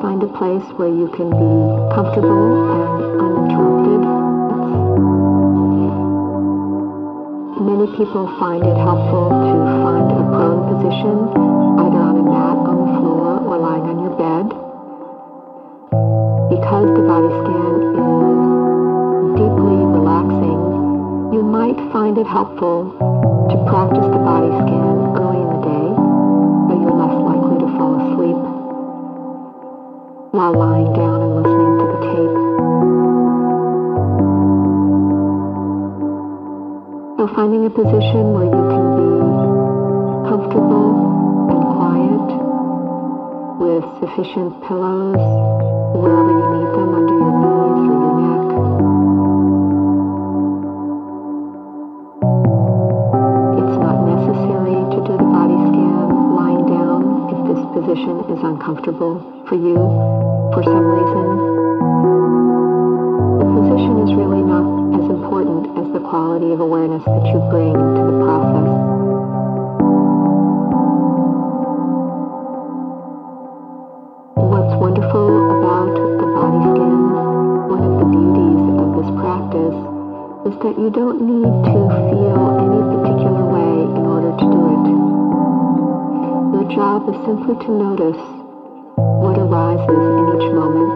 find a place where you can be comfortable and uninterrupted. Many people find it helpful to find a prone position, either on a mat on the floor or lying on your bed. Because the body scan is deeply relaxing, you might find it helpful to practice the body scan while lying down and listening to the tape. So finding a position where you can be comfortable and quiet with sufficient pillows wherever you need them under your knees or your neck. It's not necessary to do the body scan lying down if this position is uncomfortable for you for some reason. The position is really not as important as the quality of awareness that you bring to the process. What's wonderful about the body scan, one of the beauties of this practice, is that you don't need to feel any particular way in order to do it. Your job is simply to notice arises in each moment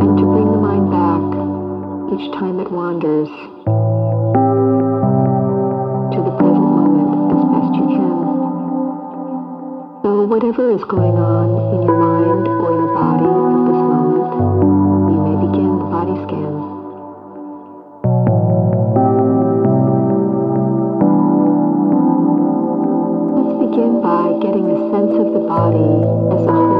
and to bring the mind back each time it wanders to the present moment as best you can. So whatever is going on in your mind or your body at this moment, you may begin the body scan. Let's begin by getting a sense of the body as a whole,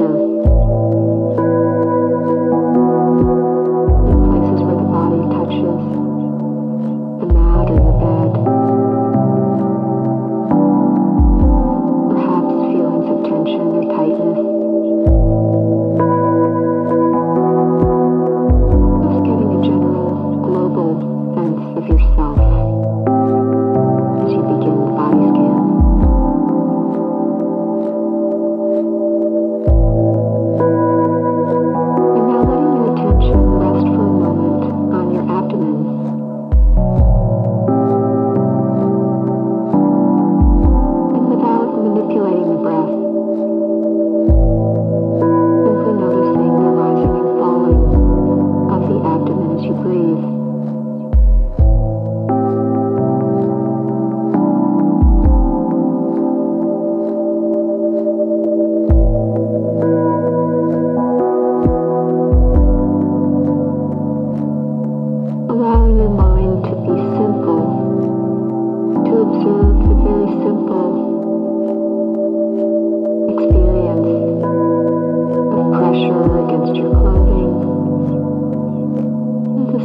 might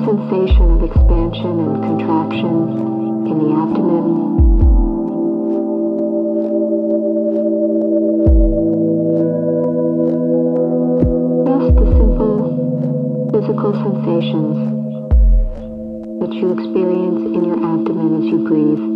sensation of expansion and contraction in the abdomen. Just the simple physical sensations that you experience in your abdomen as you breathe.